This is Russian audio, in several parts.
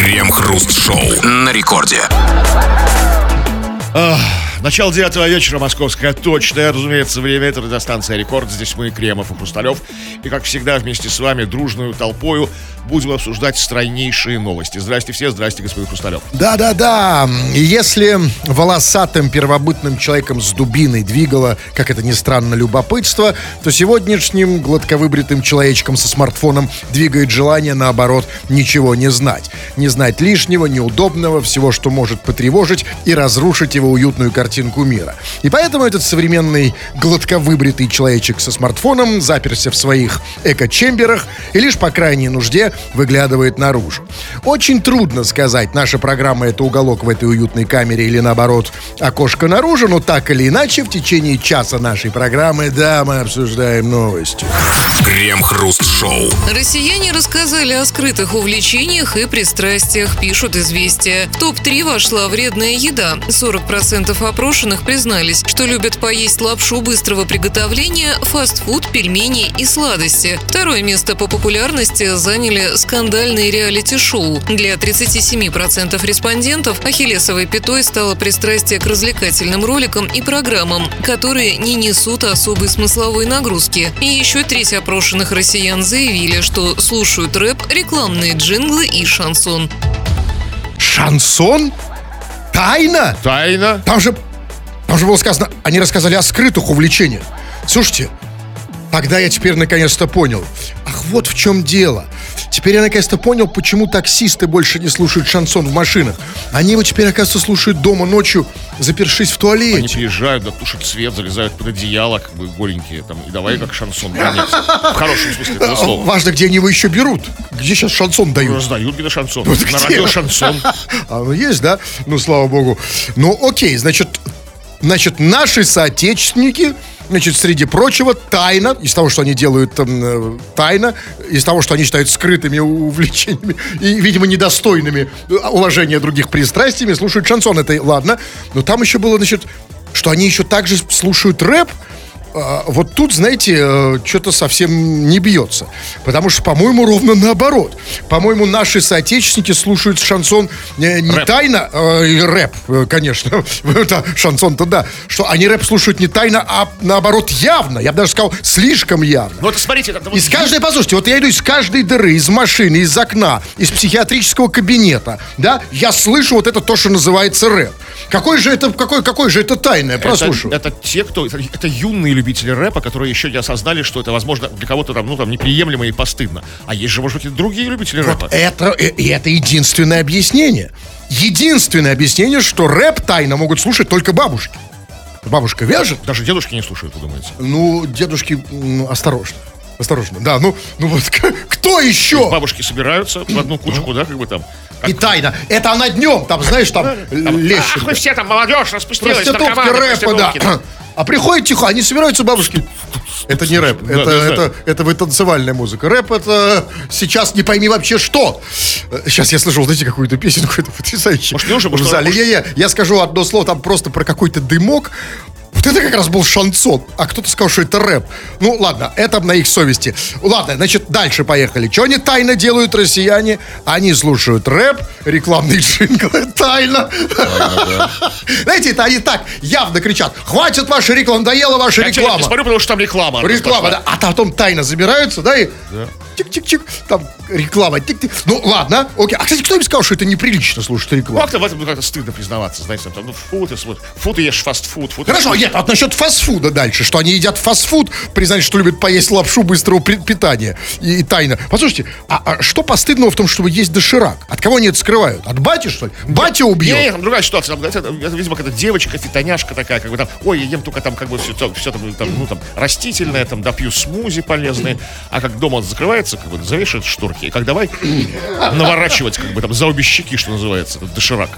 Крем-хруст-шоу на рекорде. Начало девятого вечера, московская точное, разумеется, время. Это радиостанция «Рекорд». Здесь мы, Кремов и Хрусталев. И, как всегда, вместе с вами, дружную толпою, будем обсуждать стройнейшие новости. Здрасте все, здрасте, господин Хрусталев. Да-да-да. Если волосатым первобытным человеком с дубиной двигало, как это ни странно, любопытство, то сегодняшним гладковыбритым человечком со смартфоном двигает желание, наоборот, ничего не знать. Не знать лишнего, неудобного, всего, что может потревожить и разрушить его уютную картинку мира. И поэтому этот современный гладковыбритый человечек со смартфоном заперся в своих эко-чемберах и лишь по крайней нужде выглядывает наружу. Очень трудно сказать, наша программа это уголок в этой уютной камере или наоборот окошко наружу, но так или иначе в течение часа нашей программы, да, мы обсуждаем новости. Крем-хруст-шоу. Россияне рассказали о скрытых увлечениях и пристрастиях, пишут «Известия». В топ-3 вошла вредная еда. 40% опрошенных признались, что любят поесть лапшу быстрого приготовления, фастфуд, пельмени и сладости. Второе место по популярности заняли скандальные реалити-шоу. Для 37% респондентов ахиллесовой пятой стало пристрастие к развлекательным роликам и программам, которые не несут особой смысловой нагрузки. И еще треть опрошенных россиян заявили, что слушают рэп, рекламные джинглы и шансон. Шансон? Тайна? Тайна. Там же, там же было сказано, они рассказали о скрытых увлечениях. Слушайте, тогда я теперь наконец-то понял. Ах, вот в чем дело. Теперь я наконец-то понял, почему таксисты больше не слушают шансон в машинах. Они его теперь, оказывается, слушают дома ночью, запершись в туалете. Они приезжают, да, тушат свет, залезают под одеяло, как бы голенькие, там, и давай как шансон гонять. В хорошем смысле этого слова. Важно, где они его еще берут. Где сейчас шансон дают? Раздают где-то шансон. Вот На где? радио шансон. А, ну есть, да? Ну, слава богу. Ну, окей, значит, значит, наши соотечественники, значит, среди прочего, тайно, из того, что они делают там, э, тайно, из того, что они считают скрытыми увлечениями и, видимо, недостойными э, уважения других пристрастиями, слушают шансон. Это ладно. Но там еще было, значит, что они еще также слушают рэп. А, Вот тут, знаете, что-то совсем не бьется. Потому что, по-моему, ровно наоборот. По-моему, наши соотечественники слушают шансон э, не Рэп. тайно, э, рэп, э, конечно. Это шансон-то да. Что они рэп слушают не тайно, а наоборот явно. Я бы даже сказал, слишком явно. Это смотрите, это вот Из каждой, послушайте, вот я иду из каждой дыры, из машины, из окна, из психиатрического кабинета, да, я слышу вот это то, что называется рэп. Какой же это, какой, какой же это тайное? Прослушаю. Это, это те, кто... Это, это юные любители рэпа, которые еще не осознали, что это, возможно, для кого-то там, ну, там, неприемлемо и постыдно. А есть же, может быть, и другие любители рэпа. Вот это, э, и это единственное объяснение. Единственное объяснение, что рэп тайно могут слушать только бабушки. Бабушка вяжет, Даже дедушки не слушают, вы думаете? ну, дедушки, ну, осторожно. Осторожно, да, ну, ну вот кто еще? Бабушки собираются в одну кучку, да, как бы там. И тайна. Это она днем, там, знаешь, там, Ах, вы все там, молодежь распустилась, Проститутки рэпа, да. А приходит тихо, они собираются бабушки. Это не рэп, Да, это, да, да. это, это вы танцевальная музыка. Рэп это сейчас не пойми вообще что. Сейчас я слышал, знаете, какую-то песенку, это потрясающе. Может, не уже, может, в зале. может- Не-не, я скажу одно слово, там просто про какой-то дымок. Вот это как раз был шансон, а кто-то сказал, что это рэп. Ну, ладно, это на их совести. Ладно, значит, дальше поехали. Что они тайно делают, россияне? Они слушают рэп, рекламные джинглы, тайно. Знаете, это они так явно кричат, хватит ваша реклама, надоела ваша Я реклама. смотрю, потому что там реклама. Реклама, да. А потом тайно забираются, да, и тик-тик-тик, там реклама, тик-тик. Ну, ладно, окей. А, кстати, кто им сказал, что это неприлично слушать Ну, рекламу? как-то в этом ну, как-то стыдно признаваться, знаете, там, ну, фу, ты смотришь, фу, ты ешь фастфуд, фу, ты- Хорошо, нет, вот насчет фастфуда дальше, что они едят фастфуд, признать, что любят поесть лапшу быстрого питания и, и тайно. Послушайте, а, а что постыдного в том, чтобы есть доширак? От кого они это скрывают? От бати, что ли? Батя убьет. не, там другая ситуация. Там, это, это, видимо, какая-то девочка, фитоняшка такая, как бы там, ой, я ем только там, как бы, все, все там, там, ну, там, растительное, там, допью смузи полезные. А как дома закрывается, как бы, завешивает шторки. И как давай наворачивать, как бы, там, за обе щеки, что называется, этот доширак.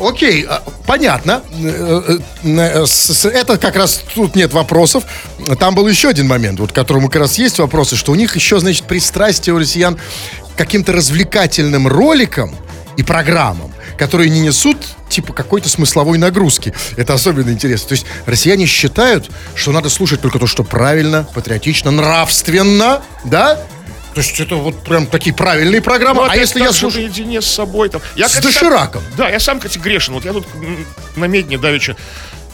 Окей, а, понятно. Э, э, э, Это как раз тут нет вопросов. Там был еще один момент, вот к которому как раз есть вопросы, что у них еще, значит, пристрастие у россиян каким-то развлекательным роликам и программам, которые не несут типа какой-то смысловой нагрузки. Это особенно интересно. То есть россияне считают, что надо слушать только то, что правильно, патриотично, нравственно, да? То есть это вот прям такие правильные программы. Ну, а если я слушаю... наедине с собой там. Я, С кстати, сам- дошираком. Да, я сам, кстати, грешен. Вот я тут на медне давеча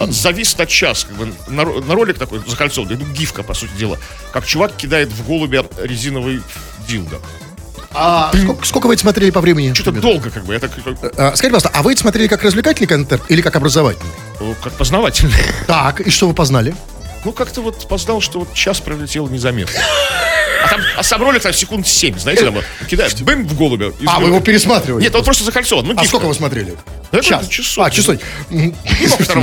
завис на час, как бы, на, на ролик такой закольцованный, ну, гифка, по сути дела, как чувак кидает в голубя резиновый дилдо. А сколько, сколько вы это смотрели по времени? Что-то долго, как бы, я так, А, скажите, пожалуйста, а вы это смотрели как развлекательный контент или как образовательный? как познавательный. Так, и что вы познали? Ну, как-то вот познал, что вот час пролетел незаметно. Там, а сам ролик там секунд 7, знаете, там вот кидает, бэм в голубя. А, вы его пересматривали? Нет, он просто закольцован. Ну, А сколько вы смотрели? Да Час. часов. А, часов. Мог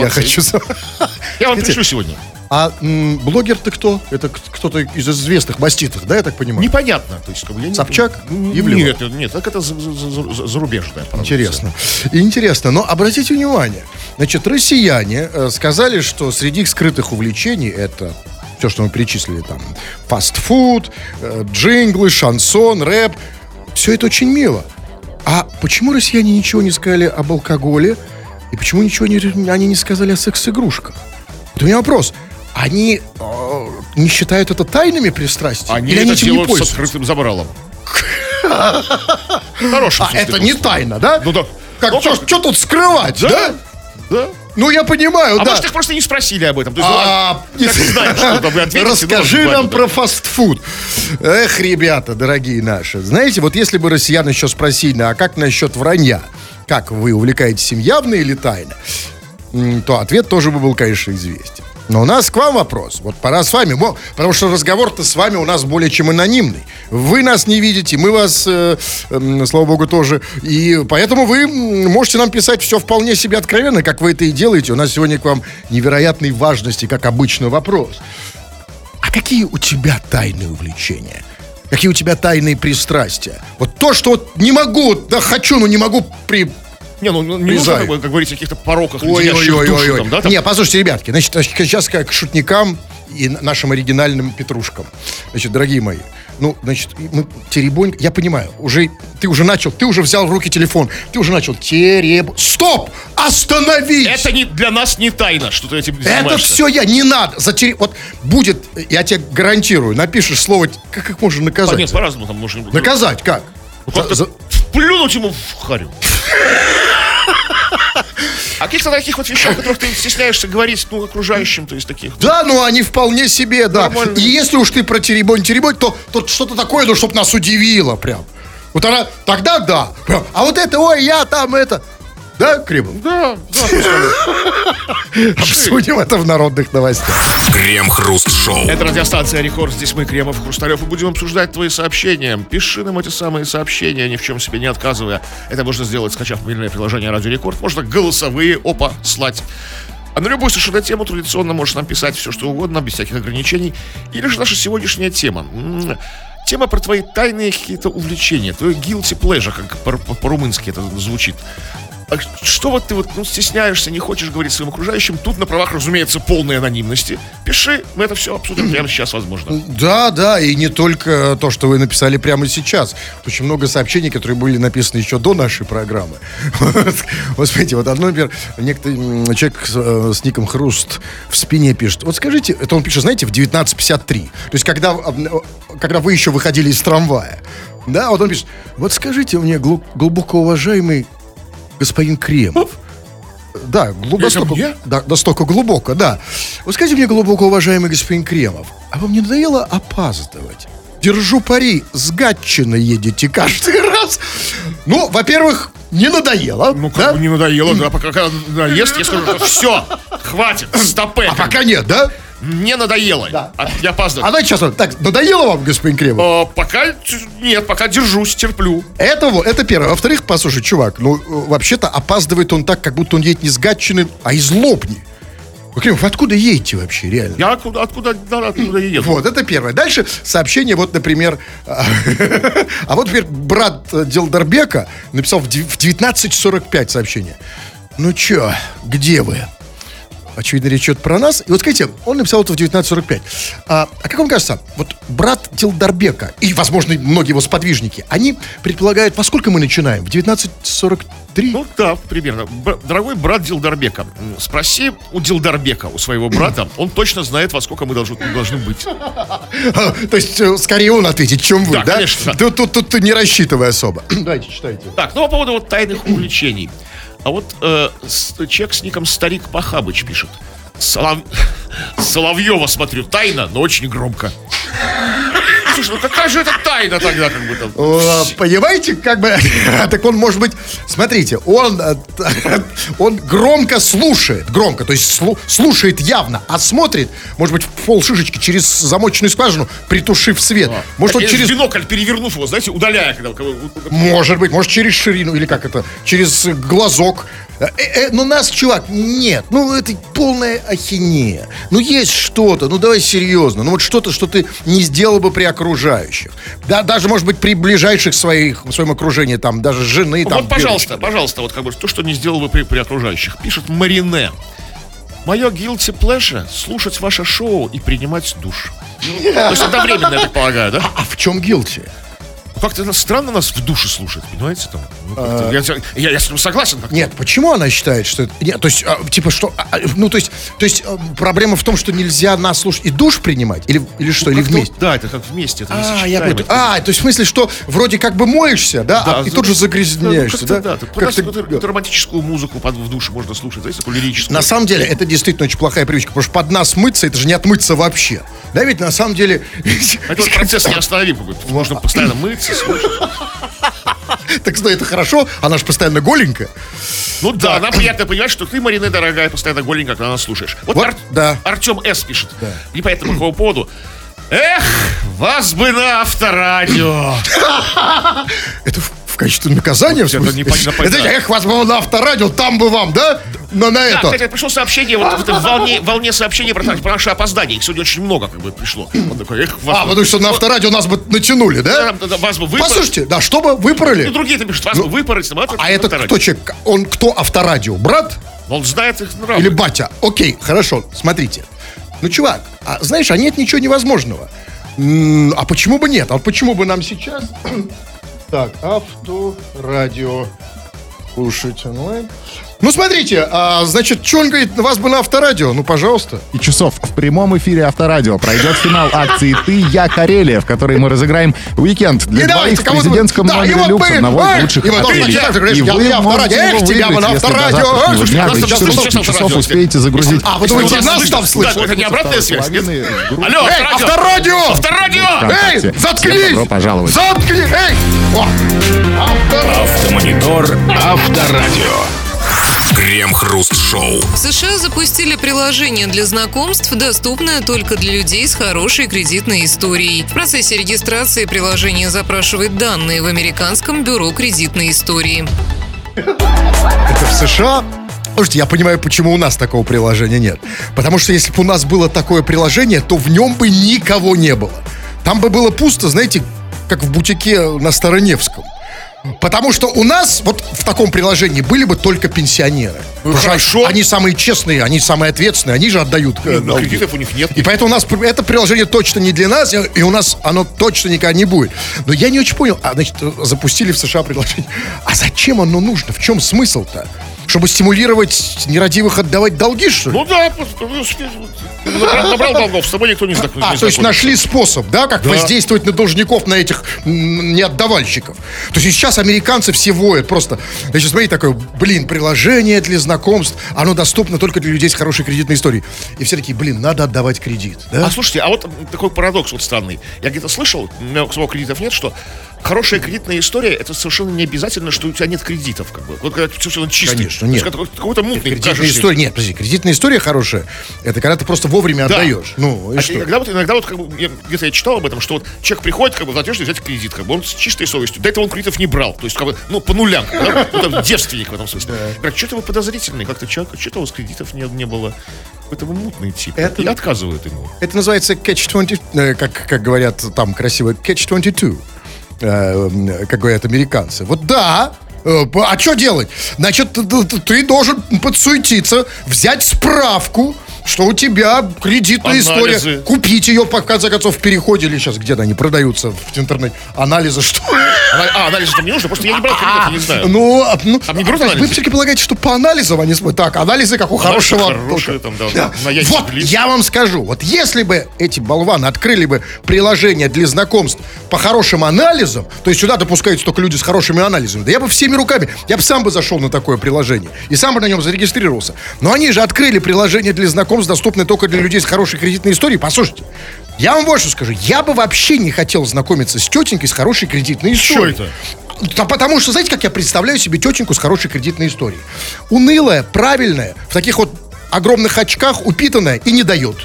Я хочу... Я вам пришлю сегодня. А м, блогер-то кто? Это кто-то из известных маститых, да, я так понимаю? Непонятно. То есть, как бы, я не- Собчак? Ивлева? Нет, нет, так это за- за- за- за- зарубежная продукция. Интересно. Интересно. Но обратите внимание. Значит, россияне э, сказали, что среди их скрытых увлечений это все, что мы перечислили там. Фастфуд, э, джинглы, шансон, рэп. Все это очень мило. А почему россияне ничего не сказали об алкоголе? И почему ничего не, они не сказали о секс-игрушках? Вот у меня вопрос. Они э, не считают это тайными пристрастиями? Они Или они это этим не делают с пользуются? открытым забралом. Хороший А это не тайна, да? Ну да. Как, Ну, что, тут скрывать, да? Да? Ну, я понимаю, А да. может, их просто не спросили об этом. То есть, А, ну, как знаешь, что там вы ответите, ну, Расскажи нам про фастфуд. Эх, ребята, дорогие наши. Знаете, вот если бы россиян еще спросили, а как насчет вранья? Как вы увлекаетесь им явно или тайно? М, То ответ тоже бы был, конечно, известен. Но у нас к вам вопрос. Вот пора с вами, потому что разговор-то с вами у нас более чем анонимный. Вы нас не видите, мы вас, э, м, слава богу, тоже. И поэтому вы можете нам писать все вполне себе откровенно, как вы это и делаете. У нас сегодня к вам невероятной важности, как обычно, вопрос. А какие у тебя тайные увлечения? Какие у тебя тайные пристрастия? Вот то, что вот не могу, да хочу, но не могу при... Не, ну ну, не Призаю. нужно как как говорить о каких-то пороках, леденящих душу там, да? там. Не, послушайте, ребятки, значит, сейчас как к шутникам и нашим оригинальным петрушкам. Значит, дорогие мои, ну, значит, мы теребонь, я понимаю, уже ты уже начал, ты уже взял в руки телефон, ты уже начал тереб... Стоп! Остановись! Это не, для нас не тайна, что ты этим Это занимаешься. все я, не надо. Затери... Вот будет, я тебе гарантирую, напишешь слово, как их можно А, наказать? нет, по-разному там можно... Наказать как? Ну, За- за- плюнуть ему в харю. А каких-то таких вот вещах, о которых ты стесняешься говорить, ну, окружающим, то есть таких. Да, ну они вполне себе, да. Нормально. И если уж ты про теребонь теребонь, то, то что-то такое, ну, чтобы нас удивило прям. Вот она, тогда да. А вот это, ой, я там это. Да, Кремов? Да, да, Обсудим это в народных новостях. Крем-хруст-шоу. Это радиостанция Рекорд. Здесь мы, Кремов Хрусталев, и будем обсуждать твои сообщения. Пиши нам эти самые сообщения, ни в чем себе не отказывая. Это можно сделать, скачав мобильное приложение Радио Рекорд. Можно голосовые, опа, слать. А на любую совершенно тему традиционно можешь нам писать все, что угодно, без всяких ограничений. Или же наша сегодняшняя тема. Тема про твои тайные какие-то увлечения, твой guilty pleasure, как по- по- по-румынски это звучит. А что вот ты вот ну, стесняешься, не хочешь говорить своим окружающим, тут на правах, разумеется, полной анонимности. Пиши, мы это все обсудим прямо сейчас, возможно. Да, да, и не только то, что вы написали прямо сейчас. Очень много сообщений, которые были написаны еще до нашей программы. Вот, смотрите, вот одно, например, некто человек с, э, с ником Хруст в спине пишет. Вот скажите, это он пишет, знаете, в 19.53. То есть, когда, когда вы еще выходили из трамвая. Да, вот он пишет, вот скажите мне, глу- глубоко уважаемый господин Кремов, да, мне? да, настолько глубоко, да. Вот скажите мне, глубоко уважаемый господин Кремов, а вам не надоело опаздывать? Держу пари, с Гатчины едете каждый раз. Ну, во-первых, не надоело. Ну, как да? бы не надоело, да, пока надоест, я скажу, что все, хватит, стопэ. А пока нет, да? Не надоело. Да. А я опаздываю. А давайте сейчас, вот, так, надоело вам, господин Кремов? А, пока нет, пока держусь, терплю. Это, вот, это первое. Во-вторых, послушай, чувак, ну, э, вообще-то опаздывает он так, как будто он едет не с Гатчины, а из Лобни. Кремов, откуда едете вообще, реально? Я откуда, откуда, да, откуда еду. Вот, это первое. Дальше сообщение, вот, например, а вот, например, брат э, Делдарбека написал в 19.45 сообщение. Ну чё, где вы? Очевидно, речь идет про нас. И вот скажите, он написал это в 1945. А, а как вам кажется, вот брат Тилдарбека и, возможно, многие его сподвижники, они предполагают, во сколько мы начинаем? В 1943? Ну да, примерно. Б- дорогой брат Дилдарбека, спроси у Дилдарбека, у своего брата, он точно знает, во сколько мы должны, должны быть. А, То есть, э, скорее он ответит, чем вы, Да, да? конечно. Тут, тут, тут не рассчитывай особо. Давайте, читайте. Так, ну по поводу вот тайных увлечений. А вот э, человек с ником Старик Пахабыч пишет. Солов... Соловьева смотрю, тайна, но очень громко. Слушай, ну какая же это тайна тогда, как бы там? Понимаете, как бы, так он может быть, смотрите, он, э, он громко слушает, громко, то есть слу- слушает явно, а смотрит, может быть, в пол шишечки через замочную скважину, притушив свет. Может, он Или через, бинокль перевернув его, знаете, удаляя. Когда, может быть, может, через ширину, или как это, через глазок. Э, э, ну, нас, чувак, нет. Ну, это полная ахинея. Ну, есть что-то, ну, давай серьезно. Ну, вот что-то, что ты не сделал бы при окружающих. Да, даже, может быть, при ближайших своих, в своем окружении, там, даже жены, там. вот, пожалуйста, девочки. пожалуйста, вот как бы то, что не сделал бы при, при окружающих. Пишет Марине. Мое guilty pleasure — слушать ваше шоу и принимать душ. То есть одновременно, я так полагаю, да? А в чем guilty? Как-то странно нас в душе слушать, понимаете? Там, ну, как-то я, я, я с этим согласен. Как Нет, почему она считает, что это... Нет, то есть, а, типа, что... а, а, ну, то есть, то есть э, проблема в том, что нельзя нас слушать и душ принимать? Или, или что? или Как-то вместе? да, это как вместе. Это А, я понял. А, то есть в смысле, что вроде как бы моешься, да, Да, а, и тут же Ну, загрязняешься, как-то да? да. Как Как-то- эту романтическую музыку под, в душе можно слушать, знаете, такую лирическую. На самом деле, это действительно очень плохая привычка, потому что под нас мыться, это же не отмыться вообще. Да, ведь на самом деле... Это вот процесс неостановим какой-то. Можно постоянно мыться, слушать. Так что это хорошо, она же постоянно голенькая. Ну да, нам приятно понимать, что ты, Марина, дорогая, постоянно голенько, когда нас слушаешь. Вот, Вот, Ар- да. Артем С. пишет. Непонятно по какому поводу. Эх, вас бы на авторадио. Это в, качестве наказания, в Это да. эх, вас было на авторадио, там бы вам, да? На, на Да, это. кстати, пришло сообщение, вот в этой волне, волне сообщений про, про наше опоздание. Их сегодня очень много как бы пришло. Он такой, эх, вас А, бы- потому что на авторадио нас бы натянули, да? Да, да, вас бы выпороть. Послушайте, да, чтобы И выпороли. другие-то пишут, вас бы выпороть. ну, А это кто человек? Он кто авторадио? Брат Он знает их нравы. или батя? Окей, хорошо, смотрите. Ну, чувак, а знаешь, а нет ничего невозможного. А почему бы нет? А вот почему бы нам сейчас... Так, авторадио. Слушать онлайн. Ну, смотрите, а, значит, что он говорит, вас бы на авторадио? Ну, пожалуйста. и часов в прямом эфире Авторадио пройдет финал акции «Ты, я, Карелия», в которой мы разыграем уикенд для И давайте двоих в президентском Да, номере люкс одного из лучших и отелей. И я- вы я можете Авторадио, его эх, тебя бы на выиграть, если до Авторадио, завтрашнего дня нас до там 14 слышно, часов Авторадио, успеете загрузить А, вы думаете, нас там да, слышно? Это не обратная связь, Алло, Эй, авторадио! авторадио! Авторадио! Эй, заткнись! Добро пожаловать. Заткни! Эй! Авторадио! Автомонитор Авторадио. Крем-хруст-шоу. В США запустили приложение для знакомств, доступное только для людей с хорошей кредитной историей. В процессе регистрации приложение запрашивает данные в американском бюро кредитной истории. Это в США? Слушайте, я понимаю, почему у нас такого приложения нет. Потому что если бы у нас было такое приложение, то в нем бы никого не было. Там бы было пусто, знаете, как в бутике на Староневском. Потому что у нас вот в таком приложении были бы только пенсионеры. Что хорошо. Они самые честные, они самые ответственные, они же отдают э, Ну, долги. кредитов у них нет. И поэтому у нас это приложение точно не для нас, и у нас оно точно никогда не будет. Но я не очень понял, а значит, запустили в США приложение. А зачем оно нужно? В чем смысл-то? Чтобы стимулировать нерадивых отдавать долги, что ли? Ну да, набрал, набрал долгов, с тобой никто не знакомится. А, то есть нашли способ, да, как Да. воздействовать на должников, на этих неотдавальщиков. То есть сейчас американцы все воют просто. Значит, смотри, такое, блин, приложение для знакомств, оно доступно только для людей с хорошей кредитной историей. И все такие, блин, надо отдавать кредит, да? А слушайте, а вот такой парадокс вот странный. Я где-то слышал, у меня самого кредитов нет, что хорошая кредитная история это совершенно не обязательно, что у тебя нет кредитов. Как бы. Вот когда ты совершенно чистый. Конечно, нет. Какой-то мутный Кредитная кажешься. история, нет, подожди, кредитная история хорошая, это когда ты просто вовремя Да. отдаешь. Ну, и А что? иногда вот, иногда вот как бы, я- где-то я читал об этом, что вот человек приходит, как бы, в надежде взять кредит, как бы, он с чистой совестью. До этого он кредитов не брал. То есть, как бы, ну, по нулям. Да? Ну, там, девственник в этом смысле. Говорят, что-то вы подозрительный, как-то человек, что-то у вас кредитов не, не было. Это вы мутный тип. Это- И отказывают ему. Это называется catch-20, э, как, как говорят там красиво, catch-22, э, как говорят американцы. Вот да, Э, А что делать? Значит, ты должен подсуетиться, взять справку, что у тебя кредитная Анализы. история. Купить ее, по конце концов, в переходе или сейчас где-то они продаются в интернете. Анализы что? А, анализы там не нужно, просто я не брал кредит, я не знаю. Ну, а, ну, Там не берут Вы анализы? все-таки полагаете, что по анализам они смотрят? Так, анализы, как у хорошего... хорошие там, да, Вот, я вам скажу, вот если бы эти болваны открыли бы приложение для знакомств по хорошим анализам, то есть сюда допускаются только люди с хорошими анализами, да я бы всеми руками, я бы сам бы зашел на такое приложение и сам бы на нем зарегистрировался. Но они же открыли приложение для знакомств, доступное только для людей с хорошей кредитной историей. Послушайте, я вам больше скажу, я бы вообще не хотел знакомиться с тетенькой с хорошей кредитной историей. это? Да потому что, знаете, как я представляю себе тетеньку с хорошей кредитной историей? Унылая, правильная, в таких вот огромных очках, упитанная и не дает.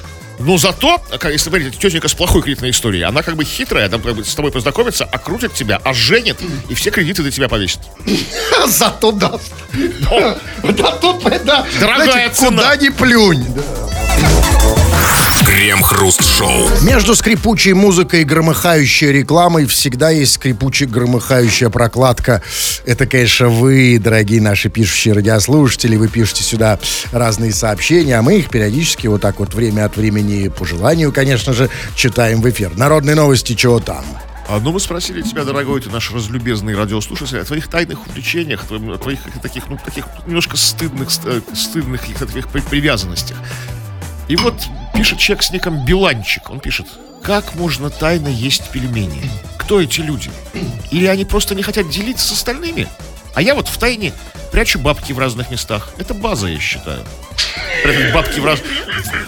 Но зато, как- если смотрите, тетенька с плохой кредитной историей, она как бы хитрая, она как бы с тобой познакомится, окрутит тебя, оженит и все кредиты до тебя повесит. Зато даст. Зато, да. Дорогая цена. Куда ни плюнь. Крем-хруст-шоу. Между скрипучей музыкой и громыхающей рекламой всегда есть скрипучая громыхающая прокладка. Это, конечно, вы, дорогие наши пишущие радиослушатели. Вы пишете сюда разные сообщения, а мы их периодически вот так вот время от времени, по желанию, конечно же, читаем в эфир. Народные новости, чего там? А ну мы спросили тебя, дорогой ты наш разлюбезный радиослушатель, о твоих тайных увлечениях, о твоих таких, ну, таких немножко стыдных, ст- э, стыдных каких-то таких при- привязанностях. И вот пишет человек с ником Биланчик. Он пишет, как можно тайно есть пельмени? Кто эти люди? Или они просто не хотят делиться с остальными? А я вот в тайне прячу бабки в разных местах. Это база, я считаю. Прятать бабки в раз...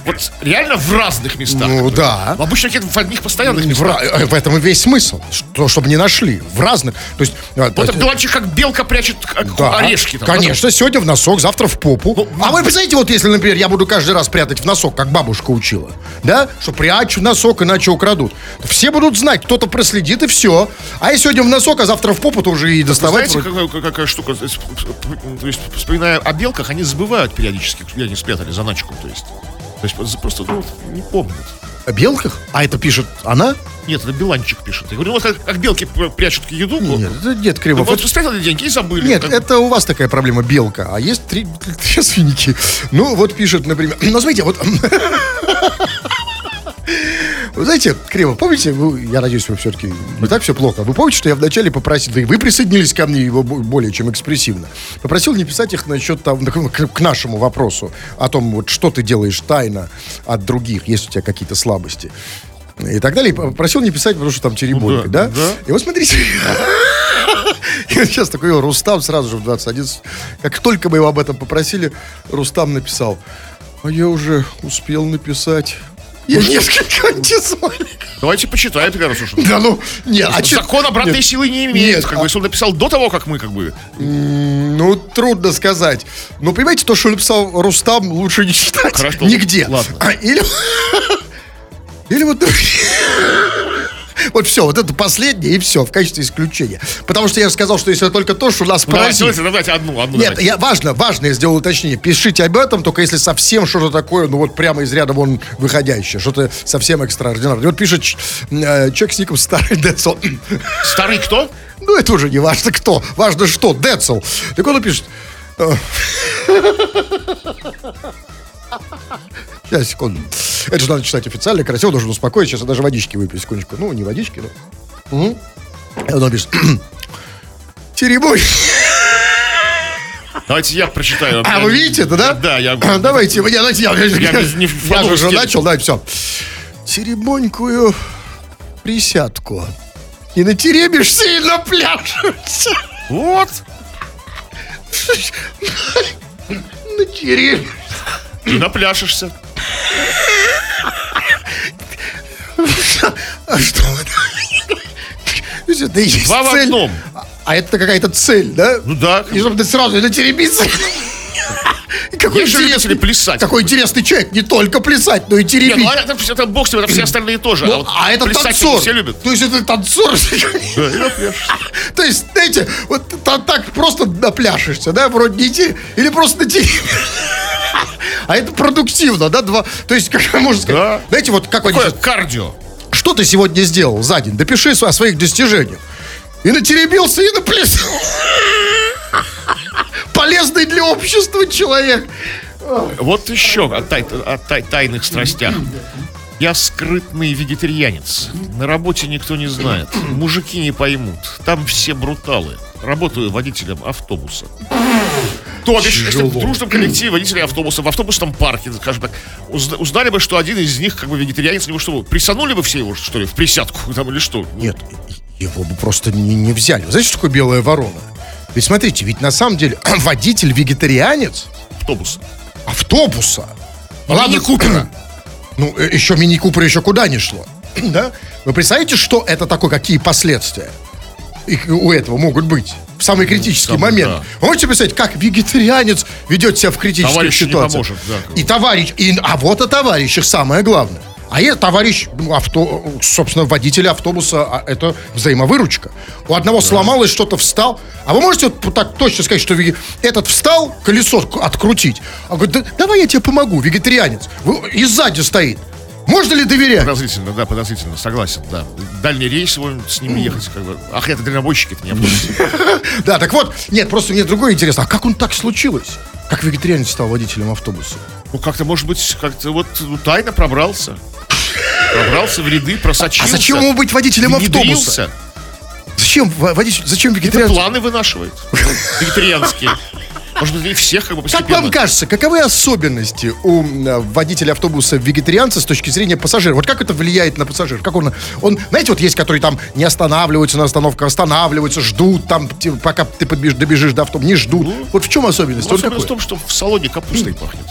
Вот реально в разных местах. Ну, да. Обычно где-то в одних постоянных местах. э, в этом и весь смысл, что, чтобы не нашли. В разных. То есть, а, Вот то- Биланчик как белка прячет как Да, орешки. Там, Конечно, сегодня в носок, завтра в попу. а вы представляете, вот если, например, я буду каждый раз прятать в носок, как бабушка учила, да, что прячу в носок, иначе украдут. Все будут знать, кто-то проследит и все. А я сегодня в носок, а завтра в попу, то уже и доставать. Знаете, какая, какая штука? То есть, вспоминая о белках, они забывают периодически, где они спрятали заначку. То есть, то есть просто ну, не помнят. О белках? А это пишет она? Нет, это Биланчик пишет. Я говорю, ну вот как, как белки пр- прячут еду. Нет, это нет, Ну, Кривов. вот это- спрятали деньги и забыли. Нет, Как- это у вас такая проблема белка, а есть три, три свиньи. Ну, вот пишет, например. Ну, смотрите, вот. Вы знаете, Криво, помните, вы, я надеюсь, вы все-таки не так все плохо. Вы помните, что я вначале попросил, да и вы присоединились ко мне его бо- более чем экспрессивно. Попросил не писать их насчет того, к, к нашему вопросу о том, вот что ты делаешь тайно от других, есть у тебя какие-то слабости. И так далее. И Попросил не писать, потому что там теребонька, Ну да, да? да. И вот смотрите. И вот сейчас такой Рустам сразу же в 21. Как только мы его об этом попросили, Рустам написал. А я уже успел написать. Я несколько антисмайликов. Давайте почитаем, тогда, раз уж. Да ну, нет, а Закон обратной нет, силы не имеет. нет, как а- бы, если он написал до того, как мы, как бы. Ну, трудно сказать. Но понимаете, то, что написал Рустам, лучше не читать. Хорошо, Нигде. ладно. А, или... Или вот... Вот все, вот это последнее и все, в качестве исключения. Потому что я же сказал, что если только то, что нас Ну, давайте, поразит. давайте, давайте одну, одну. Нет, давайте. я, важно, важно, я сделал уточнение. Пишите об этом, только если совсем что-то такое, ну вот прямо из ряда вон выходящее, что-то совсем экстраординарное. Вот пишет э, человек с ником Старый Децл. Старый кто? Ну, это уже не важно кто, важно что, Децл. Так он пишет... Сейчас, секунду. Это же надо читать официально, красиво, должен успокоить. Сейчас я даже водички выпью, секундочку. Ну, не водички, но... И он пишет... Теребой. Давайте я прочитаю. А, вы видите это, да? Да, я... Давайте, я, давайте, я, я, Я не я же уже начал, давайте, все. Теребонькую присядку. И натеребишься, и напляшешься. Вот. Натеребишься. И напляшешься. А что это? Это Два в одном. А- это какая-то цель, да? Ну да. И чтобы ты сразу натеребиться. И Какой Есть интересный, плясать. какой интересный человек. Не только плясать, но и теребить. ну, а это, это бог это все остальные тоже. Ну, а, вот а это танцор. все любят. То есть это танцор. То есть, знаете, вот та- так просто напляшешься, да, вроде не или просто на А это продуктивно, да, два. То есть, как можно сказать, Да. знаете, вот как они сейчас- кардио. Что ты сегодня сделал за день? Допиши о своих достижениях. И натеребился, и наплясал. общества человек. Вот еще о, тай- о тай- тайных страстях. Я скрытный вегетарианец. На работе никто не знает. Мужики не поймут. Там все бруталы. Работаю водителем автобуса. То бишь, если в дружном коллективе водителей автобуса в автобусном парке, скажем так, узна- узнали бы, что один из них как бы вегетарианец, его что, присанули бы все его, что ли, в присядку там или что? Нет, его бы просто не, не взяли. Знаете, что такое белая ворона? Ведь смотрите, ведь на самом деле водитель вегетарианец Автобус. автобуса. Мини-купера. Ну, э, еще мини-купер еще куда не шло. да? Вы представляете, что это такое, какие последствия у этого могут быть? В самый критический самый, момент. да. Вы можете представить, как вегетарианец ведет себя в критических Товарищ не ситуациях? поможет, да. И товарищ, и, а вот о товарищах самое главное. А я товарищ, ну, авто, собственно, водителя автобуса, а это взаимовыручка. У одного сломалось, что-то встал. А вы можете вот так точно сказать, что веге- этот встал, колесо к- открутить. А говорит, «Да давай я тебе помогу, вегетарианец. Вы- И сзади стоит. Можно ли доверять? Подозрительно, да, подозрительно, согласен, да. Дальний рейс с ними ехать, как бы. Ах, это дальнобойщики, это не. Да, так вот, нет, просто мне другое интересно. А как он так случилось? Как вегетарианец стал водителем автобуса? Ну, как-то, может быть, как-то вот ну, тайно пробрался. Пробрался в ряды, просочился. А зачем ему быть водителем автобуса? Зачем во- водитель, зачем Это вегетарианец? планы вынашивает. Вегетарианские. Может быть, всех как бы Как постепенно. вам кажется, каковы особенности у водителя автобуса вегетарианца с точки зрения пассажира? Вот как это влияет на пассажира? Как он, он, знаете, вот есть, которые там не останавливаются на остановках, останавливаются, ждут там, пока ты подбежишь, добежишь до автобуса, не ждут. вот в чем особенность? Ну, Особенность в том, что в салоне капустой пахнет.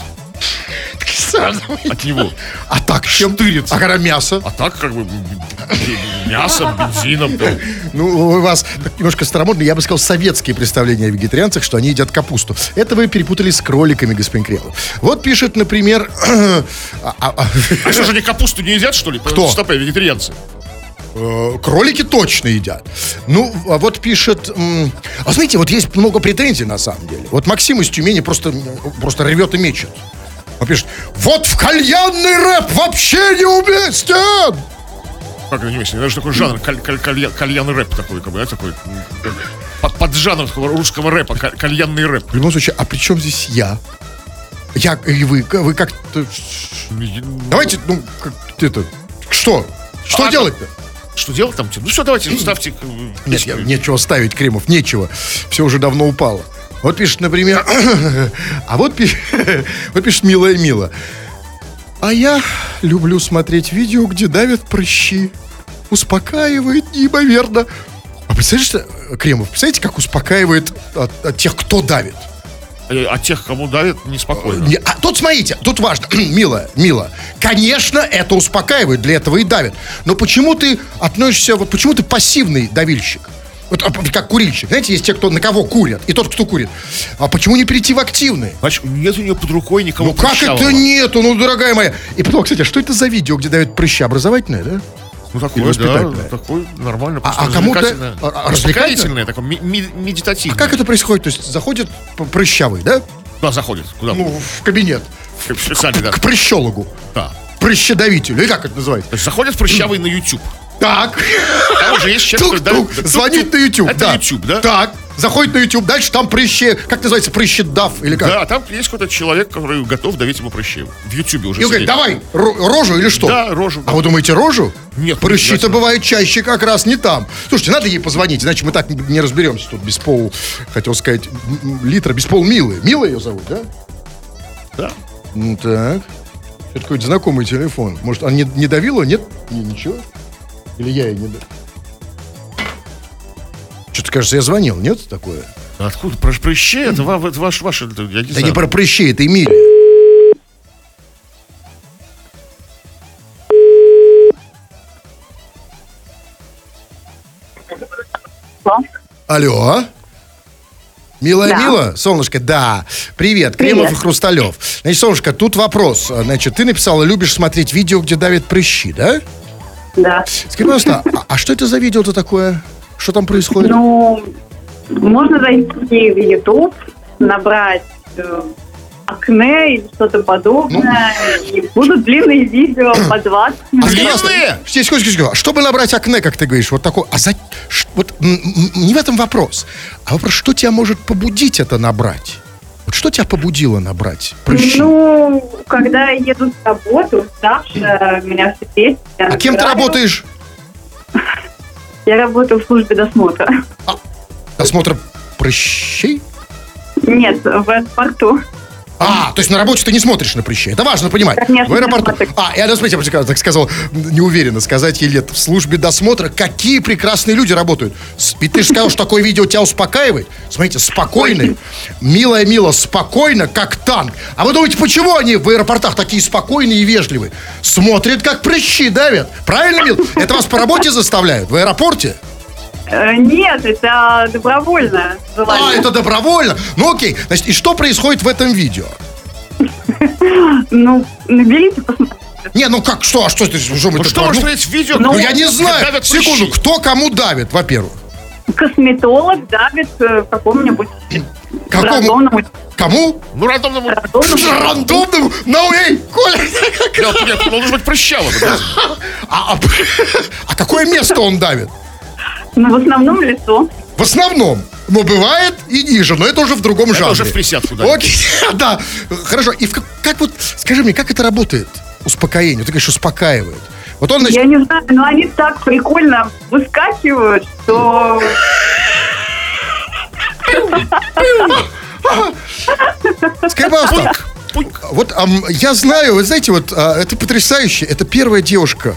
От него. А так, чем? Штырится. А когда мясо? А так, как бы, мясом, бензином. там. Ну, у вас немножко старомодно, я бы сказал, советские представления о вегетарианцах, что они едят капусту. Это вы перепутали с кроликами, господин Кремов. Вот пишет, например... а- а- а- А что же они капусту не едят, что ли? Кто? Стоп, вегетарианцы. Э, Кролики точно едят. Ну, а вот пишет... А смотрите, вот есть много претензий на самом деле. Вот Максим из Тюмени просто, просто рвет и мечет. Он пишет, вот в кальянный рэп вообще не уместен! Как это не уместно? Это же такой жанр, каль- каль- калья- кальянный рэп такой, как бы, да, такой. Под, под жанр такого русского рэпа, каль- кальянный рэп. В любом случае, а при чем здесь я? Я и вы, вы как-то... Давайте, ну, как это... Что? Что А, делать-то? Что делать там? Ну все, давайте, ставьте. э, Нет, я- нечего ставить, Кремов, нечего. Все уже давно упало. Вот пишет, например, а вот пишет, вот пишет милая Мила. А я люблю смотреть видео, где давят прыщи. Успокаивает неимоверно. А представляете, что, Кремов, представляете, как успокаивает от, от тех, кто давит? Э, А тех, кому давят, неспокойно. Не, а тут смотрите, тут важно, милая, мила. Конечно, это успокаивает, для этого и давит. Но почему ты относишься, вот почему ты пассивный давильщик? Вот а, как курильщик. Знаете, есть те, кто на кого курят, и тот, кто курит. А почему не перейти в активный? Значит, нет у нее под рукой никого Ну как это нету, ну, дорогая моя? И потом, кстати, а что это за видео, где давят прыща? Образовательное, да? Ну такое, да, такое нормально. А- а кому-то- развлекательное. а- развлекательное? Успокоительное, такое, медитативное. А как это происходит? То есть заходит прыщавый, да? Куда заходит? Куда? Ну, в кабинет. Специально, да. К прыщологу. Да. Прыщедавителю. Или как это называется? Заходит прыщавый на YouTube. Так. Там уже есть человек, который Тук-тук, давит- звонит на YouTube. Это да. YouTube, да? Так, заходит на YouTube, дальше там прыще, как называется, прыщедав или как? Да, там есть какой-то человек, который готов давить ему прыщи. В YouTube уже И он говорит, давай, ро- рожу или что? Да, рожу, А да. вы думаете, рожу? Нет, Прыщи-то обязательно. бывают чаще как раз не там. Слушайте, надо ей позвонить, иначе мы так не разберемся тут без пол, хотел сказать, литра, без пол Милы. Мила ее зовут, да? Да. Ну так. Это какой-то знакомый телефон. Может, она не, не давила? Нет? Не, ничего? Или я ей не? Что-то, кажется, я звонил, нет такое? Откуда? Про прыщи? Это, ва- это ваш, ваш, это, я не Да знаю. не про прыщей, это Эмилия. Алло. Милая Да. Мила, солнышко, да. Привет, Кремов и Хрусталев. Значит, солнышко, тут вопрос. Значит, ты написала, любишь смотреть видео, где давят прыщи, да? Да. Скажи, пожалуйста, а, а что это за видео-то такое? Что там происходит? Ну, можно зайти в YouTube, набрать э, акне или что-то подобное, и будут длинные видео по 20 А минут. пожалуйста, Длинные? Секундочку, секундочку. Чтобы набрать акне, как ты говоришь, вот такой, а за, ш- вот не в этом вопрос, а вопрос, что тебя может побудить это набрать? Вот что тебя побудило набрать прыщи? Ну, когда я еду с работы, уставшая, меня все бесит. а кем ты набираю. работаешь? Я работаю в службе досмотра. Досмотр прыщей? Нет, в аэропорту. А, то есть на работе ты не смотришь на прыщи. Это важно понимать. Конечно, в аэропорту. А, я, ну, смотрите, я так сказал, неуверенно сказать ей лет. В службе досмотра какие прекрасные люди работают. Ведь ты же сказал, что такое видео тебя успокаивает. Смотрите, спокойные. Милая, мило, спокойно, как танк. А вы думаете, почему они в аэропортах такие спокойные и вежливые? Смотрят, как прыщи давят. Правильно, мил? Это вас по работе заставляют? В аэропорте? Э, Нет, это добровольно. желание. А, это добровольно? Ну окей. Значит, и что происходит в этом видео? Ну, наберите, посмотрите. Не, ну как, что, а что ты, что вы Ну что может ну, смотреть видео? Ну, я не знаю. Секунду, кто кому давит, во-первых? Косметолог давит э, какому-нибудь Какому? рандомному Кому? Ну, рандомному... рандомному Рандомному? No way, Коля! Нет, нет, он должен быть прыщавым. А, а, а какое место он давит? Ну, в основном лицо. В основном. Но бывает и ниже, но это уже в другом Это жанре. уже в присядку, да. Окей, да. Хорошо. И в как, как вот, скажи мне, как это работает? Успокоение. Ты говоришь, успокаивает. Вот он, значит, Я не знаю, но они так прикольно выскакивают, что... скажи, пожалуйста, Вот ам, я знаю, вы знаете, вот а, это потрясающе. Это первая девушка,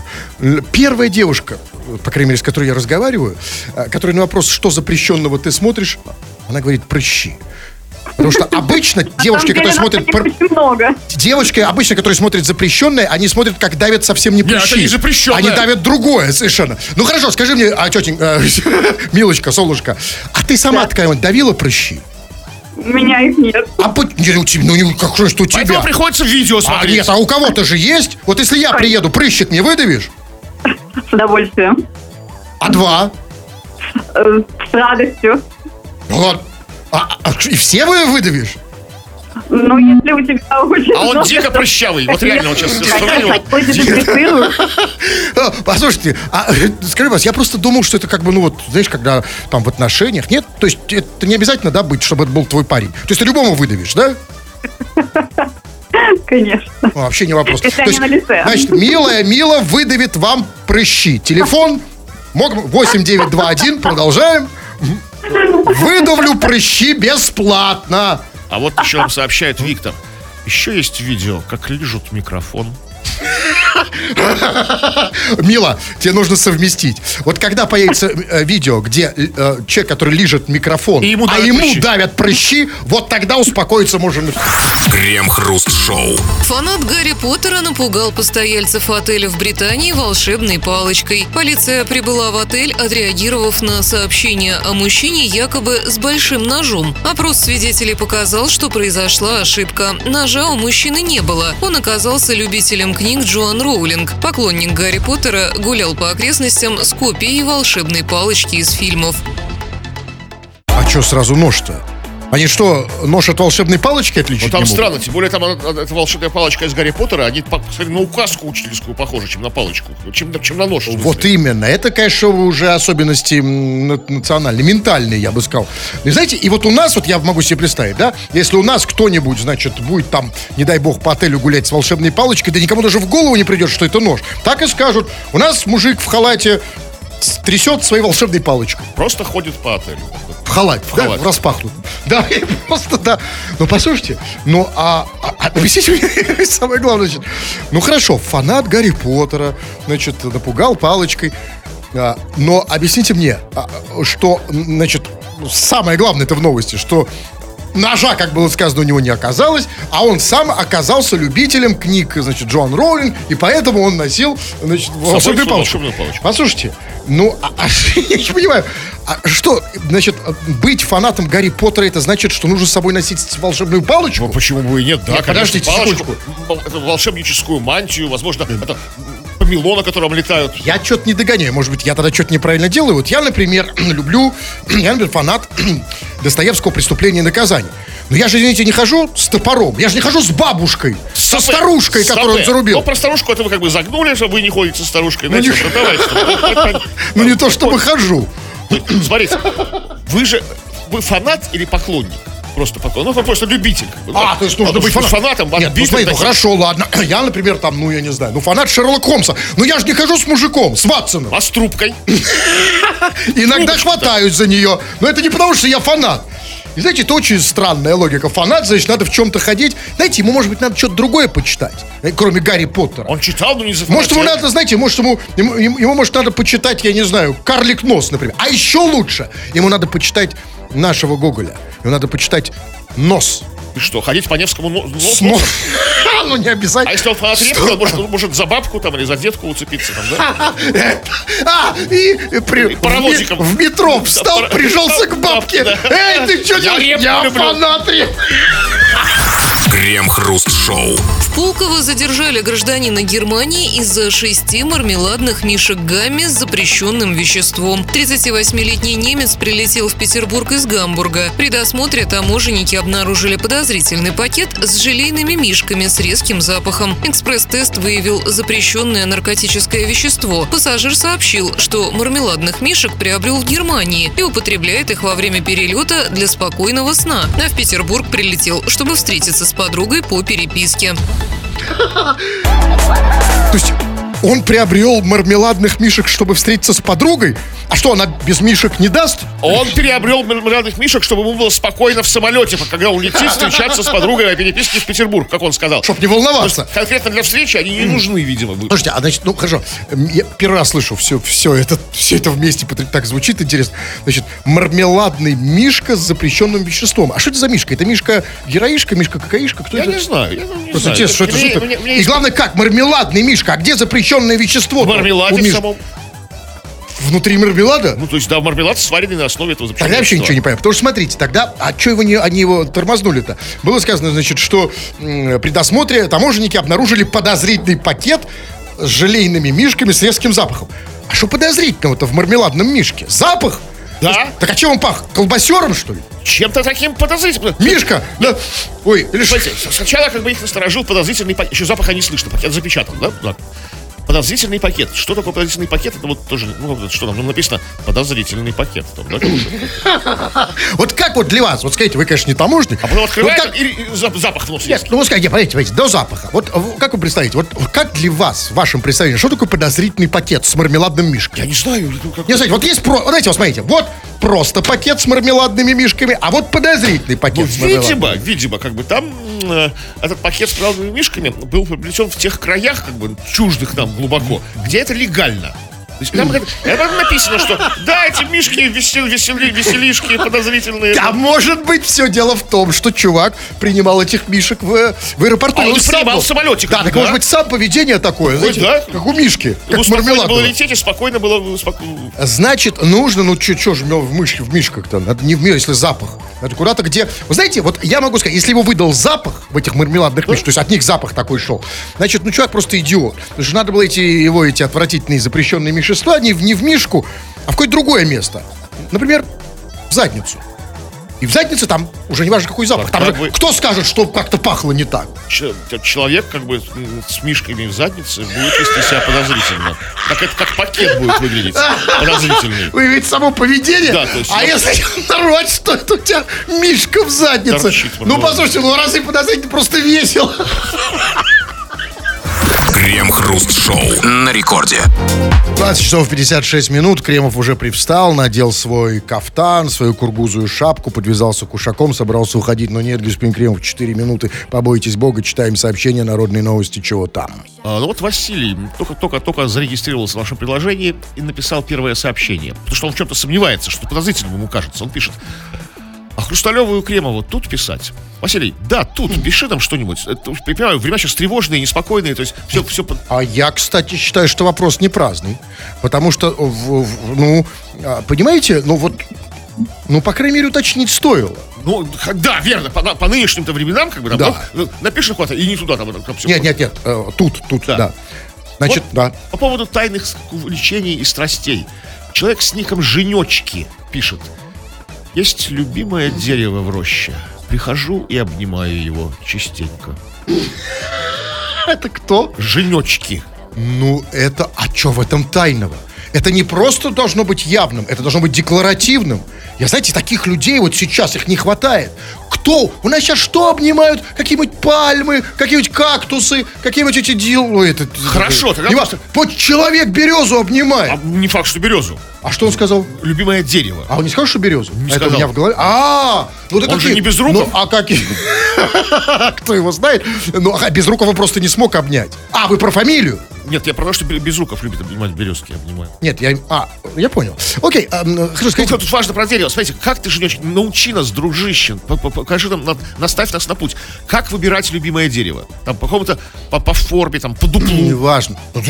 первая девушка, по крайней мере, с которой я разговариваю, а, которая на вопрос, что запрещенного ты смотришь, она говорит прыщи. Потому что обычно девушки, которые смотрят... много. Девочки, обычно, которые смотрят запрещенное, они смотрят, как давят совсем не Нет, это прыщи. не запрещенное. Они давят другое совершенно. Ну хорошо, скажи мне, а, тетенька, Милочка, Солнышко, а ты сама Да. такая вот давила прыщи? У меня их нет. А по- не, у тебя- ну, не- как же что у тебя? Поэтому приходится видео А смотреть. нет, а у кого-то же есть? Вот если я приеду, прыщик мне выдавишь? С удовольствием. А два? Э, С радостью. Ну ладно. А, а и все вы выдавишь? Ну, если у тебя очень А он дико прыщавый. Вот реально, вот сейчас вспомнил. А, Послушайте, а, э, скажи вас, я просто думал, что это как бы, ну вот, знаешь, когда там в отношениях, нет? То есть это не обязательно, да, быть, чтобы это был твой парень. То есть ты любому выдавишь, да? Конечно. Ну, вообще не вопрос. Если То они есть, на лице. Значит, милая, мила выдавит вам прыщи. Телефон мог 8921, продолжаем. Выдавлю прыщи бесплатно. А вот еще нам сообщает Виктор. Еще есть видео, как лижут микрофон. Мила, тебе нужно совместить. Вот когда появится э, видео, где э, человек, который лижет микрофон, И ему а ему прыщи. давят прыщи, вот тогда успокоиться можно. Крем-хруст-шоу. Фанат Гарри Поттера напугал постояльцев отеля в Британии волшебной палочкой. Полиция прибыла в отель, отреагировав на сообщение о мужчине якобы с большим ножом. Опрос свидетелей показал, что произошла ошибка. Ножа у мужчины не было. Он оказался любителем книг Джоан Роулинг. Поклонник Гарри Поттера гулял по окрестностям с копией волшебной палочки из фильмов. А что сразу нож-то? Они что, нож от волшебной палочки Ну отличить там странно, тем более там эта волшебная палочка из Гарри Поттера, они скорее на указку учительскую похожи, чем на палочку, чем, на- чем на нож. Вот именно. Это, конечно, уже особенности национальные, ментальные, я бы сказал. И знаете, и вот у нас, вот я могу себе представить, да, если у нас кто-нибудь, значит, будет там, не дай бог, по отелю гулять с волшебной палочкой, да никому даже в голову не придет, что это нож. Так и скажут, у нас мужик в халате трясет своей волшебной палочкой. Просто ходит по отелю. В халате, да, халате. в распахнутом. Да, и просто, да. Ну, послушайте, ну, а, а- а объясните мне самое главное, значит, ну, хорошо, фанат Гарри Поттера, значит, напугал палочкой, а, но объясните мне, а, что, значит, самое главное это в новости, что ножа, как было сказано, у него не оказалось, а он сам оказался любителем книг, значит, Джоан Роулинг, и поэтому он носил, значит, волшебную палочку. палочку. Послушайте, ну, а- а я не понимаю, а что, значит, быть фанатом Гарри Поттера, это значит, что нужно с собой носить волшебную палочку? Ну почему бы и нет, да, Нет, конечно, подождите палочку, эту волшебническую мантию, возможно, это помело, на котором летают. Я что-то не догоняю. Может быть, я тогда что-то неправильно делаю. Вот я, например, люблю, я, например, фанат Достоевского «Преступления и наказания». Но я же, извините, не хожу с топором. Я же не хожу с бабушкой, со старушкой, которую он зарубил. Ну, про старушку это вы как бы загнули, что вы не ходите со старушкой. Ну, не- давайте. Ну, не то чтобы хожу. Смотрите, вы же, вы фанат или поклонник? Просто поклон. Ну, он просто любитель. как бы, А, да. то есть нужно Он быть может фанатом. Нет, ну смотри, ну хорошо, ладно. Я, например, там, ну, я не знаю, ну, фанат Шерлока Холмса. Ну, я же не хожу с мужиком, с Ватсоном. А с трубкой? Иногда хватаюсь за нее. Но это не потому, что я фанат. И знаете, это очень странная логика. Фанат, значит, надо в чем-то ходить. Знаете, ему, может быть, надо что-то другое почитать, э, кроме Гарри Поттера. Он читал, но не за Может, ему надо, знаете, может, ему, ему, ему, ему, может, надо почитать, я не знаю, Карлик Нос, например. А еще лучше, ему надо почитать нашего Гоголя. Ему надо почитать Нос. И что, ходить по Невскому но- носу? С нос. Ну, не А обязательно. если он фанат он может, он может за бабку там или за детку уцепиться там, да? А, и при, паровозиком. в, ме- в метро встал, пара- прижался к бабке. Да. Эй, ты что Я делаешь? Я люблю. фанат реп. Крем-хруст-шоу. В Пулково задержали гражданина Германии из-за шести мармеладных мишек Гамми с запрещенным веществом. 38-летний немец прилетел в Петербург из Гамбурга. При досмотре таможенники обнаружили подозрительный пакет с желейными мишками с резким запахом. Экспресс-тест выявил запрещенное наркотическое вещество. Пассажир сообщил, что мармеладных мишек приобрел в Германии и употребляет их во время перелета для спокойного сна. А в Петербург прилетел, чтобы встретиться с подругой по переписке. То есть он приобрел мармеладных мишек, чтобы встретиться с подругой? А что, она без мишек не даст? Он приобрел мармеладных мишек, чтобы ему было спокойно в самолете, когда он летит встречаться с подругой о переписке в Петербург, как он сказал. Чтоб не волноваться. Конкретно для встречи они не нужны, видимо. будут. Слушайте, а значит, ну хорошо, я первый раз слышу все, все это, все это вместе, так звучит интересно. Значит, мармеладный мишка с запрещенным веществом. А что это за мишка? Это мишка героишка, мишка какаишка? Кто Я это? не знаю. я не Просто знаю. интересно, что это Мне- за- мне- мне И есть главное, как? Мармеладный мишка. А где запрещенное вещество? В мармеладе в самом. Внутри мармелада? Ну, то есть, да, мармелад сваренный на основе этого запрещенного Тогда вообще вещества. ничего не понимаю. Потому что, смотрите, тогда, а что его не, они его тормознули-то? Было сказано, значит, что м, при досмотре таможенники обнаружили подозрительный пакет с желейными мишками с резким запахом. А что подозрительного-то в мармеладном мишке? Запах? Да. Так а чем он пах? Колбасером, что ли? Чем-то таким подозрительным. Мишка? Да. Ой, или что? Сначала как бы их насторожил подозрительный пакет. Еще запаха не слышно, пакет запечатан, да? Да. Подозрительный пакет. Что такое подозрительный пакет? Это вот тоже, ну, что там, ну, написано подозрительный пакет. Там, да. Вот как вот для вас? Вот скажите, вы, конечно, не таможник. а потом открывает Вот как- и, и зап- запах в нос Нет, есть. ну вот скажите, смотрите, смотрите, до запаха. Вот как вы представите, вот как для вас, в вашем представлении, что такое подозрительный пакет с мармеладным мишкой? Я не знаю. ну, как- Не, смотрите, вот есть про... вот Знаете, вот смотрите, вот просто пакет с мармеладными мишками, а вот подозрительный Ну, пакет с мармеладными. видимо, видимо, как бы там э, этот пакет с правильными мишками был приобретен в тех краях, как бы чуждых нам глубоко, где это легально. Есть там, там написано, что да, эти мишки весел, весели, веселишки подозрительные. А может быть, все дело в том, что чувак принимал этих мишек в, в аэропорту. А он сам принимал самолете, Да, так бы, может да? быть, сам поведение такое, знаете, да. как у Мишки, как спокойно было лететь и спокойно было... споко- Значит, нужно, ну что же в мышке, в мишках-то, надо не в мир, если запах. Надо куда-то, где... Вы знаете, вот я могу сказать, если его выдал запах в этих мармеладных мишках, то есть от них запах такой шел, значит, ну чувак просто идиот. Потому что надо было эти, его эти отвратительные запрещенные вещества не, в- не в мишку, а в какое-то другое место. Например, в задницу. И в заднице там уже не важно какой запах. Там же бы- кто скажет, что как-то пахло не так? Ч- человек как бы с мишками в заднице будет вести себя подозрительно. Как это как пакет будет выглядеть подозрительный. Вы ведь само поведение. Да, то есть, а ну- если нарвать, что это у тебя мишка в заднице? Торчит ну, мармелад. послушайте, ну разве подозрительно просто весело? Крем-хруст-шоу на рекорде. 20 часов 56 минут. Кремов уже привстал, надел свой кафтан, свою кургузую шапку, подвязался кушаком, собрался уходить. Но нет, господин Кремов, 4 минуты. Побойтесь Бога, читаем сообщение народной новости, чего там. А, ну вот Василий только-только-только зарегистрировался в вашем приложении и написал первое сообщение. Потому что он в чем-то сомневается, что подозрительным ему кажется. Он пишет, а Хрусталеву и Кремову тут писать? Василий, да, тут, пиши там что-нибудь. Понимаю, время сейчас тревожные, неспокойные, то есть все, все А я, кстати, считаю, что вопрос не праздный. Потому что, в- в- ну, а, понимаете, ну вот, ну, по крайней мере, уточнить стоило. Ну, да, верно, по, по нынешним-то временам, как бы, там, Да. ну, напишешь куда-то, и не туда, там, там всё. Нет, нет, нет, э, тут, тут, Да. да. Значит, Вот да. По поводу тайных увлечений и страстей. Человек с ником Женечки пишет. Есть любимое дерево в роще. Прихожу и обнимаю его частенько. Это кто? Женечки. Ну, это... А что в этом тайного? Это не просто должно быть явным, это должно быть декларативным. Я, знаете, таких людей вот сейчас их не хватает. Кто? У нас сейчас что обнимают? Какие-нибудь пальмы, какие-нибудь кактусы, какие-нибудь эти. Ой, это, Хорошо, тогда Не важно. Вот человек березу обнимает. А не факт, что березу. А, что он сказал? Любимое дерево. А он не сказал, что березу? Не это у сказал. меня в голове. А, ну да Он же не Безруков. Ну, а какие? Кто его знает? Ну, а Безрукова просто не смог обнять. А, вы про фамилию? Нет, я про то, что Безруков любит обнимать березки, я обнимаю. Нет, я... А, я понял. Окей, а, хорошо, Ну, скажите, тут важно про дерево. Смотрите, как ты живешь? Научи нас, дружище. Покажи нам, на- наставь нас на путь. Как выбирать любимое дерево? Там по какому-то, по, по форме, там, по дуплу. Неважно. Ну,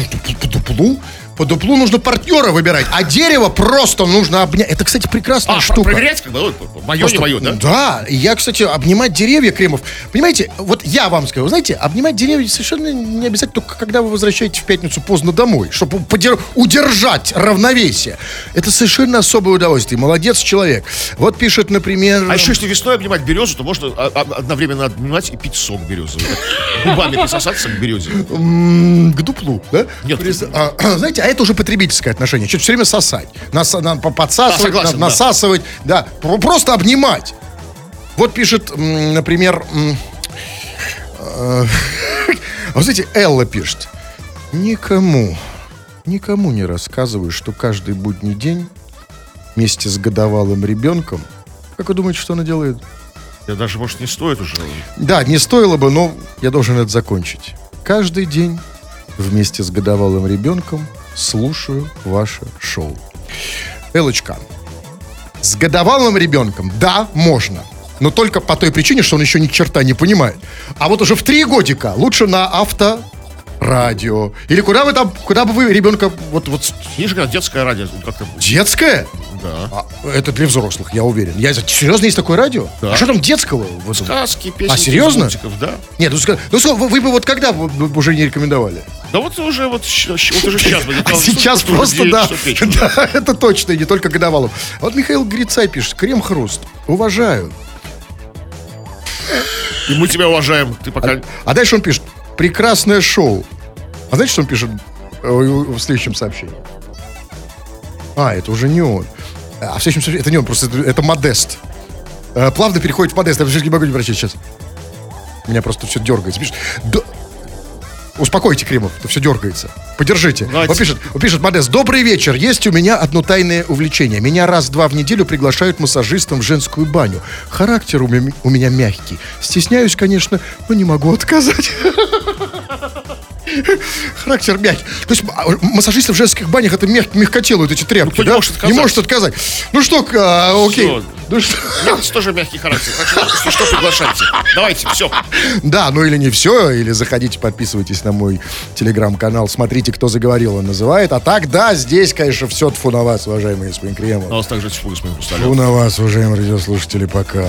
по дуплу? По дуплу нужно партнера выбирать, а дерево просто нужно обнять. Это, кстати, прекрасная А, штука. проверять, как бы, вот, мое, не мое, да? Да, я, кстати, обнимать деревья, Кремов. Понимаете, вот я вам скажу, знаете, обнимать деревья совершенно не обязательно только когда вы возвращаетесь в пятницу поздно домой, чтобы подер- удержать равновесие. Это совершенно особое удовольствие. Молодец человек. Вот пишет, например... А еще, если весной обнимать березу, то можно а, а, одновременно обнимать и пить сок березовый. Губами присосаться к березе. к дуплу, да? Нет. А, знаете, это уже потребительское отношение. Что-то все время сосать. Нас, на- по- подсасывать, Да, согласен, на- да. насасывать. Да, Про- просто обнимать. Вот пишет, например, э, а вы знаете, Элла пишет. Никому, никому не рассказываю, что каждый будний день вместе с годовалым ребенком, как вы думаете, что она делает? Я даже, может, не стоит уже. Да, не стоило бы, но я должен это закончить. Каждый день вместе с годовалым ребенком слушаю ваше шоу. Элочка, с годовалым ребенком, да, можно. Но только по той причине, что он еще ни черта не понимает. А вот уже в три годика лучше на авто радио. Или куда вы там, куда бы вы ребенка, вот, вот когда детское радио, как-то, детское? да. А, это для взрослых, я уверен. Я, серьезно, есть такое радио? Да. А что там детского? Сказки, песни. А, серьезно? Мультиков, да. Нет, ну, ну, вы, вы бы вот когда уже не рекомендовали? Да вот уже вот, вот уже сейчас. А сейчас просто, 9 да, да, это точно, и не только годовалов. Вот Михаил Грицай пишет, крем-хруст, уважаю. И мы тебя уважаем. Ты пока... А дальше он пишет, прекрасное шоу. А знаете, что он пишет э, в следующем сообщении? А, это уже не он. А в следующем сообщении, это не он, просто это, это Модест. Э, Плавно переходит в Модест, я все не могу не прочесть сейчас. Меня просто все дергается. Пишет, «Да- Успокойте, Кремов, это все дергается. Подержите. Давайте. Вот пишет, вот пишет Модест. Добрый вечер. Есть у меня одно тайное увлечение. Меня раз-два в неделю приглашают массажистом в женскую баню. Характер у меня, у меня мягкий. Стесняюсь, конечно, но не могу отказать. Характер мягкий. То есть а, массажисты в женских банях это мяг, мягкотелые вот эти тряпки, не да? может отказать. Не может отказать. Ну что, а, окей. Всё. Ну что? Нет, тоже мягкий характер. Так что, приглашайте. Давайте, все. Да, ну или не все, или заходите, подписывайтесь на мой телеграм-канал, смотрите, кто заговорил, он называет. А так, да, здесь, конечно, все тфу на вас, уважаемые. А у нас также тьфу, господин Тьфу Хрусталев. на вас, уважаемые радиослушатели, пока.